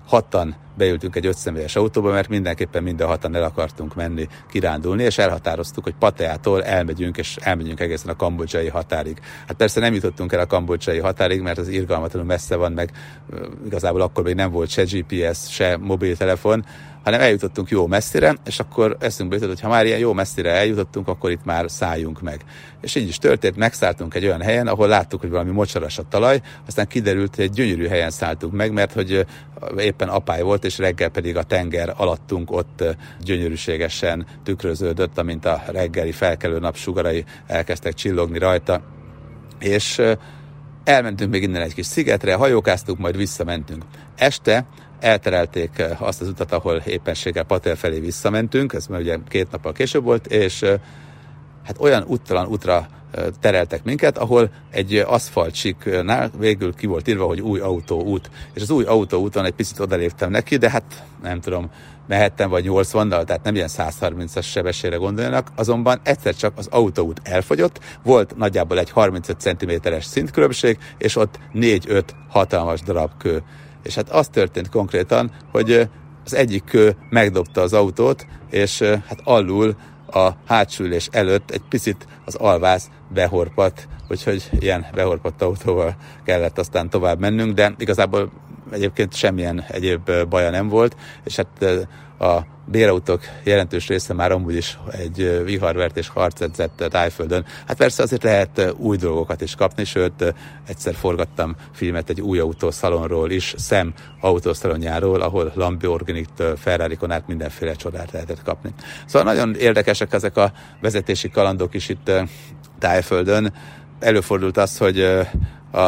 hatan beültünk egy ötszemélyes autóba, mert mindenképpen minden hatan el akartunk menni kirándulni, és elhatároztuk, hogy Pateától elmegyünk, és elmegyünk egészen a kambodzsai határig. Hát persze nem jutottunk el a kambodzsai határig, mert az irgalmatlanul messze van, meg igazából akkor még nem volt se GPS, se mobiltelefon, hanem eljutottunk jó messzire, és akkor eszünkbe jutott, hogy ha már ilyen jó messzire eljutottunk, akkor itt már szálljunk meg. És így is történt, megszálltunk egy olyan helyen, ahol láttuk, hogy valami mocsaras a talaj, aztán kiderült, hogy egy gyönyörű helyen szálltunk meg, mert hogy éppen apály volt, és reggel pedig a tenger alattunk ott gyönyörűségesen tükröződött, amint a reggeli felkelő napsugarai elkezdtek csillogni rajta. És elmentünk még innen egy kis szigetre, hajókáztunk, majd visszamentünk. Este elterelték azt az utat, ahol éppenséggel Patel felé visszamentünk, ez már ugye két nappal később volt, és hát olyan úttalan útra tereltek minket, ahol egy aszfaltsiknál végül ki volt írva, hogy új autóút. És az új autóúton egy picit odaléptem neki, de hát nem tudom, mehettem vagy 80-dal, tehát nem ilyen 130-as sebességre gondoljanak, azonban egyszer csak az autóút elfogyott, volt nagyjából egy 35 cm-es szintkülönbség, és ott 4-5 hatalmas darab kő. És hát az történt konkrétan, hogy az egyik kő megdobta az autót, és hát alul a hátsülés előtt egy picit az alvász behorpat, úgyhogy ilyen behorpadt autóval kellett aztán tovább mennünk, de igazából egyébként semmilyen egyéb baja nem volt, és hát a bérautók jelentős része már amúgy is egy viharvert és harcedzett tájföldön. Hát persze azért lehet új dolgokat is kapni, sőt egyszer forgattam filmet egy új autószalonról is, Szem autószalonjáról, ahol Lamborghini-től Ferrari-kon át mindenféle csodát lehetett kapni. Szóval nagyon érdekesek ezek a vezetési kalandok is itt tájföldön. Előfordult az, hogy a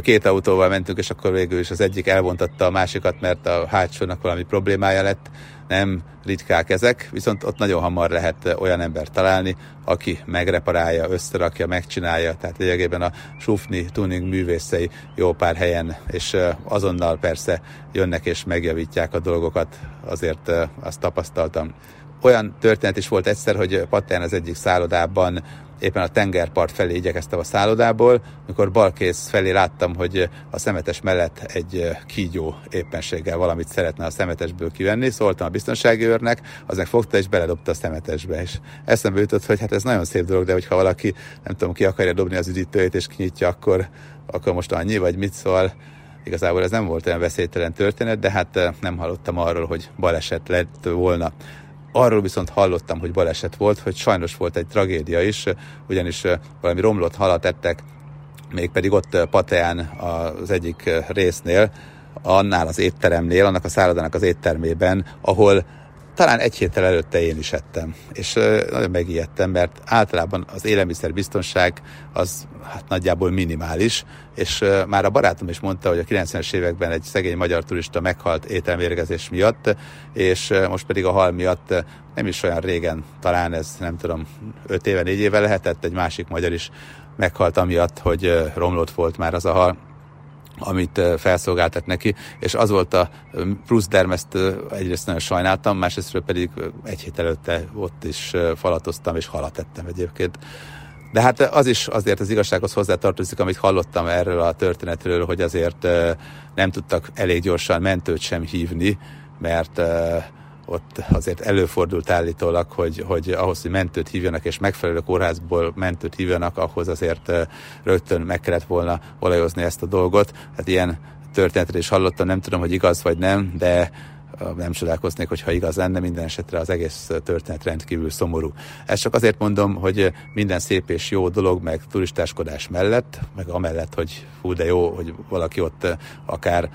két autóval mentünk, és akkor végül is az egyik elvontatta a másikat, mert a hátsónak valami problémája lett. Nem ritkák ezek, viszont ott nagyon hamar lehet olyan ember találni, aki megreparálja, összerakja, megcsinálja, tehát lényegében a sufni tuning művészei jó pár helyen, és azonnal persze jönnek és megjavítják a dolgokat, azért azt tapasztaltam. Olyan történet is volt egyszer, hogy Patján az egyik szállodában éppen a tengerpart felé igyekeztem a szállodából, mikor balkész felé láttam, hogy a szemetes mellett egy kígyó éppenséggel valamit szeretne a szemetesből kivenni, szóltam a biztonsági őrnek, az meg fogta és beledobta a szemetesbe, és eszembe jutott, hogy hát ez nagyon szép dolog, de hogyha valaki, nem tudom, ki akarja dobni az üdítőjét és kinyitja, akkor, akkor most annyi, vagy mit szól, igazából ez nem volt olyan veszélytelen történet, de hát nem hallottam arról, hogy baleset lett volna. Arról viszont hallottam, hogy baleset volt, hogy sajnos volt egy tragédia is, ugyanis valami romlott halat ettek, mégpedig ott Pateán az egyik résznél, annál az étteremnél, annak a szállodának az éttermében, ahol talán egy héttel előtte én is ettem, és nagyon megijedtem, mert általában az élelmiszerbiztonság az hát nagyjából minimális, és már a barátom is mondta, hogy a 90-es években egy szegény magyar turista meghalt ételmérgezés miatt, és most pedig a hal miatt nem is olyan régen, talán ez nem tudom, 5 éve, 4 éve lehetett, egy másik magyar is meghalt amiatt, hogy romlott volt már az a hal amit felszolgáltat neki, és az volt a plusz dermezt egyrészt nagyon sajnáltam, másrészt pedig egy hét előtte ott is falatoztam, és halat ettem egyébként. De hát az is azért az igazsághoz hozzátartozik, amit hallottam erről a történetről, hogy azért nem tudtak elég gyorsan mentőt sem hívni, mert ott azért előfordult állítólag, hogy, hogy ahhoz, hogy mentőt hívjanak, és megfelelő kórházból mentőt hívjanak, ahhoz azért rögtön meg kellett volna olajozni ezt a dolgot. Hát ilyen történetre is hallottam, nem tudom, hogy igaz vagy nem, de nem csodálkoznék, hogyha igaz lenne, minden esetre az egész történet rendkívül szomorú. Ezt csak azért mondom, hogy minden szép és jó dolog, meg turistáskodás mellett, meg amellett, hogy fú, de jó, hogy valaki ott akár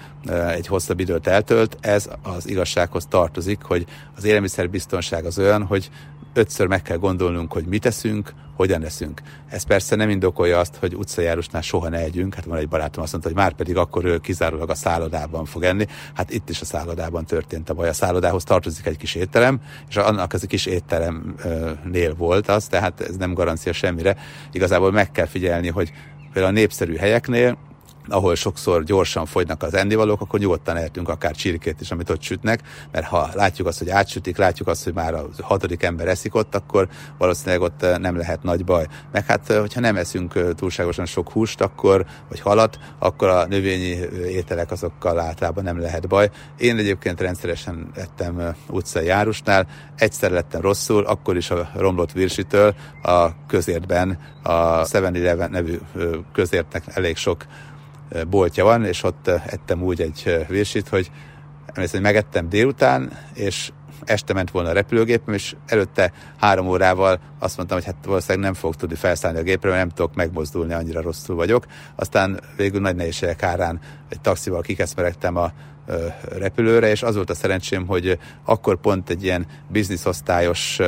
egy hosszabb időt eltölt, ez az igazsághoz tartozik, hogy az élelmiszerbiztonság az olyan, hogy ötször meg kell gondolnunk, hogy mit teszünk, hogyan eszünk. Ez persze nem indokolja azt, hogy utcajárusnál soha ne együnk. Hát van egy barátom azt mondta, hogy már pedig akkor ő kizárólag a szállodában fog enni. Hát itt is a szállodában történt a baj. A szállodához tartozik egy kis étterem, és annak az a kis étteremnél volt az, tehát ez nem garancia semmire. Igazából meg kell figyelni, hogy például a népszerű helyeknél ahol sokszor gyorsan fogynak az ennivalók, akkor nyugodtan ehetünk akár csirkét is, amit ott sütnek, mert ha látjuk azt, hogy átsütik, látjuk azt, hogy már a hatodik ember eszik ott, akkor valószínűleg ott eh, nem lehet nagy baj. Meg hát, eh, hogyha nem eszünk eh, túlságosan sok húst, akkor, vagy halat, akkor a növényi ételek azokkal általában nem lehet baj. Én egyébként rendszeresen ettem utcai járusnál, egyszer lettem rosszul, akkor is a romlott virsitől a közértben, a 7-Eleven nevű közértnek elég sok boltja van, és ott ettem úgy egy vérsit, hogy emlékszem, hogy megettem délután, és este ment volna a repülőgépem, és előtte három órával azt mondtam, hogy hát valószínűleg nem fogok tudni felszállni a gépre, mert nem tudok megmozdulni, annyira rosszul vagyok. Aztán végül nagy nehézségek árán egy taxival kikeszmeregtem a repülőre, és az volt a szerencsém, hogy akkor pont egy ilyen bizniszosztályos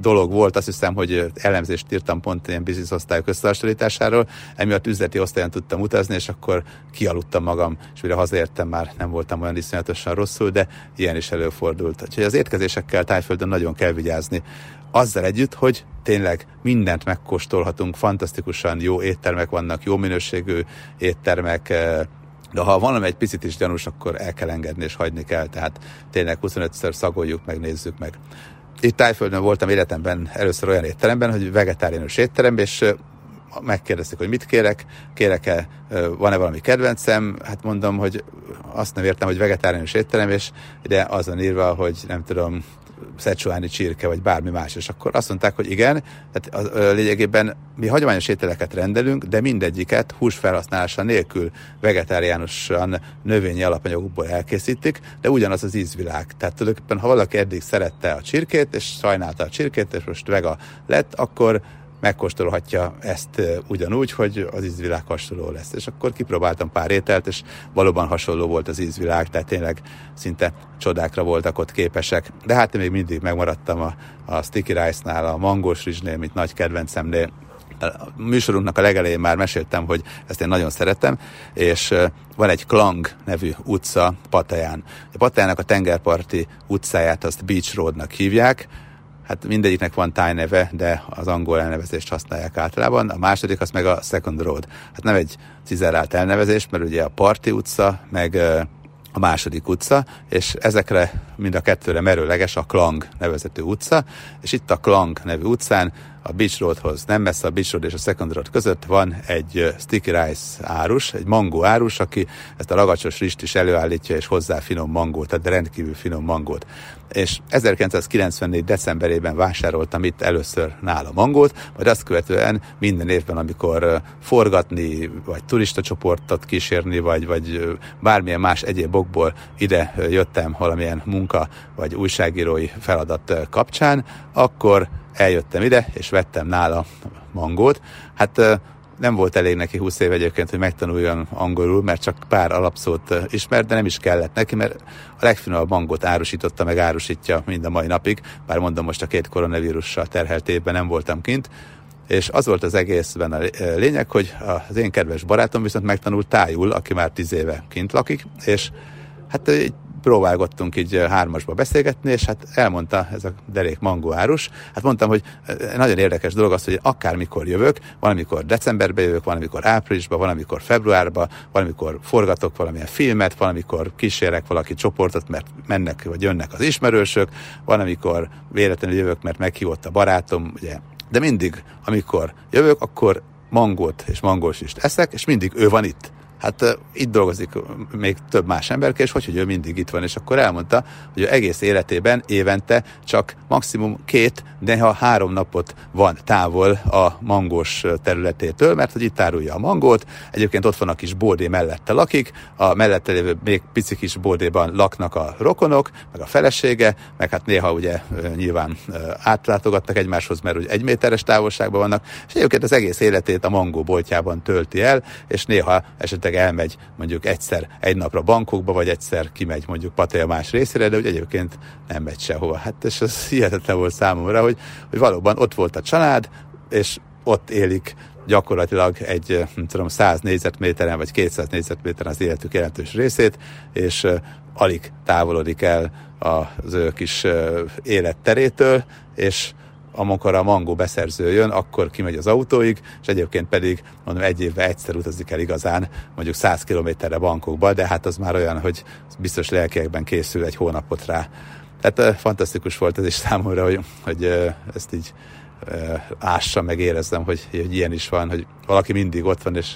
dolog volt, azt hiszem, hogy elemzést írtam pont ilyen biznisz osztályok összehasonlításáról, emiatt üzleti osztályon tudtam utazni, és akkor kialudtam magam, és mire hazaértem már nem voltam olyan iszonyatosan rosszul, de ilyen is előfordult. Úgyhogy az étkezésekkel Tájföldön nagyon kell vigyázni. Azzal együtt, hogy tényleg mindent megkóstolhatunk, fantasztikusan jó éttermek vannak, jó minőségű éttermek, de ha valami egy picit is gyanús, akkor el kell engedni és hagyni kell, tehát tényleg 25-ször szagoljuk, meg nézzük meg. Itt Tájföldön voltam életemben először olyan étteremben, hogy vegetáriánus étterem, és megkérdezték, hogy mit kérek, kérek-e, van-e valami kedvencem, hát mondom, hogy azt nem értem, hogy vegetáriánus étterem, és ide azon írva, hogy nem tudom, szecsuáni csirke, vagy bármi más. És akkor azt mondták, hogy igen, tehát a, a, lényegében mi hagyományos ételeket rendelünk, de mindegyiket húsfelhasználása nélkül vegetáriánusan növényi alapanyagokból elkészítik, de ugyanaz az ízvilág. Tehát tulajdonképpen, ha valaki eddig szerette a csirkét, és sajnálta a csirkét, és most vega lett, akkor megkóstolhatja ezt ugyanúgy, hogy az ízvilág hasonló lesz. És akkor kipróbáltam pár ételt, és valóban hasonló volt az ízvilág, tehát tényleg szinte csodákra voltak ott képesek. De hát én még mindig megmaradtam a, a Sticky Rice-nál, a mangós rizsnél, mint nagy kedvencemnél. A műsorunknak a legelején már meséltem, hogy ezt én nagyon szeretem, és van egy Klang nevű utca Pataján. A Patajánnak a tengerparti utcáját azt Beach Roadnak hívják, hát mindegyiknek van tájneve, de az angol elnevezést használják általában. A második az meg a Second Road. Hát nem egy cizerált elnevezés, mert ugye a Parti utca, meg a második utca, és ezekre mind a kettőre merőleges a Klang nevezetű utca, és itt a Klang nevű utcán a Beach Roadhoz nem messze a Beach Road és a Second Road között van egy Sticky Rice árus, egy mangó árus, aki ezt a ragacsos rist is előállítja, és hozzá finom mangót, tehát rendkívül finom mangót. És 1994. decemberében vásároltam itt először nála mangót, majd azt követően minden évben, amikor forgatni, vagy turista csoportot kísérni, vagy, vagy bármilyen más egyéb okból ide jöttem valamilyen munka, vagy újságírói feladat kapcsán, akkor eljöttem ide, és vettem nála mangót. Hát nem volt elég neki 20 év egyébként, hogy megtanuljon angolul, mert csak pár alapszót ismert, de nem is kellett neki, mert a legfinomabb mangót árusította, meg árusítja mind a mai napig, bár mondom, most a két koronavírussal terhelt évben nem voltam kint, és az volt az egészben a lényeg, hogy az én kedves barátom viszont megtanult tájul, aki már tíz éve kint lakik, és hát próbálgattunk így hármasba beszélgetni, és hát elmondta ez a derék mangó árus. Hát mondtam, hogy nagyon érdekes dolog az, hogy akármikor jövök, valamikor decemberben jövök, valamikor áprilisban, valamikor februárban, valamikor forgatok valamilyen filmet, valamikor kísérek valaki csoportot, mert mennek vagy jönnek az ismerősök, valamikor véletlenül jövök, mert meghívott a barátom, ugye. De mindig, amikor jövök, akkor mangót és mangósist eszek, és mindig ő van itt hát itt dolgozik még több más emberke, és hogy, hogy ő mindig itt van, és akkor elmondta, hogy ő egész életében évente csak maximum két, de ha három napot van távol a mangós területétől, mert hogy itt árulja a mangót, egyébként ott van a kis bódé mellette lakik, a mellette lévő még pici kis bódéban laknak a rokonok, meg a felesége, meg hát néha ugye nyilván átlátogatnak egymáshoz, mert ugye egy méteres távolságban vannak, és egyébként az egész életét a mangó boltjában tölti el, és néha esetleg esetleg elmegy mondjuk egyszer egy napra bankokba, vagy egyszer kimegy mondjuk Pattaya más részére, de hogy egyébként nem megy sehova. Hát és az hihetetlen volt számomra, hogy, hogy valóban ott volt a család, és ott élik gyakorlatilag egy, nem tudom, 100 négyzetméteren vagy 200 négyzetméteren az életük jelentős részét, és alig távolodik el az ő kis életterétől, és amikor a mangó beszerző jön, akkor kimegy az autóig, és egyébként pedig mondom, egy évben egyszer utazik el igazán, mondjuk 100 kilométerre bankokba, de hát az már olyan, hogy biztos lelkiekben készül egy hónapot rá. Tehát fantasztikus volt ez is számomra, hogy, hogy ezt így ássa, meg érezzem, hogy, hogy ilyen is van, hogy valaki mindig ott van, és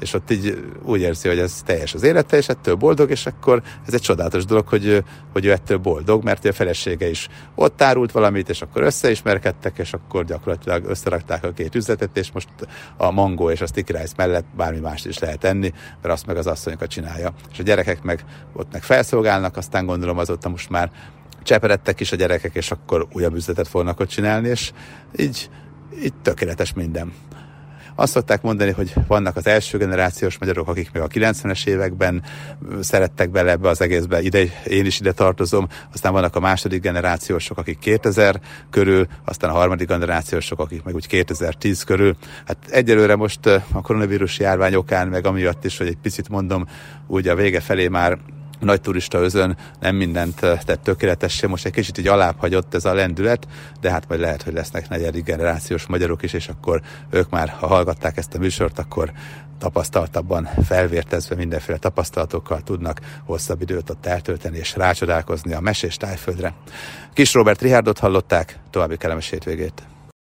és ott így úgy érzi, hogy ez teljes az élete, és ettől boldog, és akkor ez egy csodálatos dolog, hogy, hogy ő ettől boldog, mert a felesége is ott árult valamit, és akkor összeismerkedtek, és akkor gyakorlatilag összerakták a két üzletet, és most a mangó és a sticky rice mellett bármi mást is lehet enni, mert azt meg az asszonyokat csinálja. És a gyerekek meg ott meg felszolgálnak, aztán gondolom azóta most már cseperedtek is a gyerekek, és akkor újabb üzletet fognak ott csinálni, és így, így tökéletes minden. Azt szokták mondani, hogy vannak az első generációs magyarok, akik még a 90-es években szerettek bele ebbe az egészbe, ide, én is ide tartozom, aztán vannak a második generációsok, akik 2000 körül, aztán a harmadik generációsok, akik meg úgy 2010 körül. Hát egyelőre most a koronavírus járvány okán, meg amiatt is, hogy egy picit mondom, úgy a vége felé már nagy turista özön nem mindent tett tökéletesen, most egy kicsit így alább hagyott ez a lendület, de hát majd lehet, hogy lesznek negyedik generációs magyarok is, és akkor ők már, ha hallgatták ezt a műsort, akkor tapasztaltabban felvértezve mindenféle tapasztalatokkal tudnak hosszabb időt ott eltölteni és rácsodálkozni a mesés tájföldre. Kis Robert Rihárdot hallották, további kellemes hétvégét!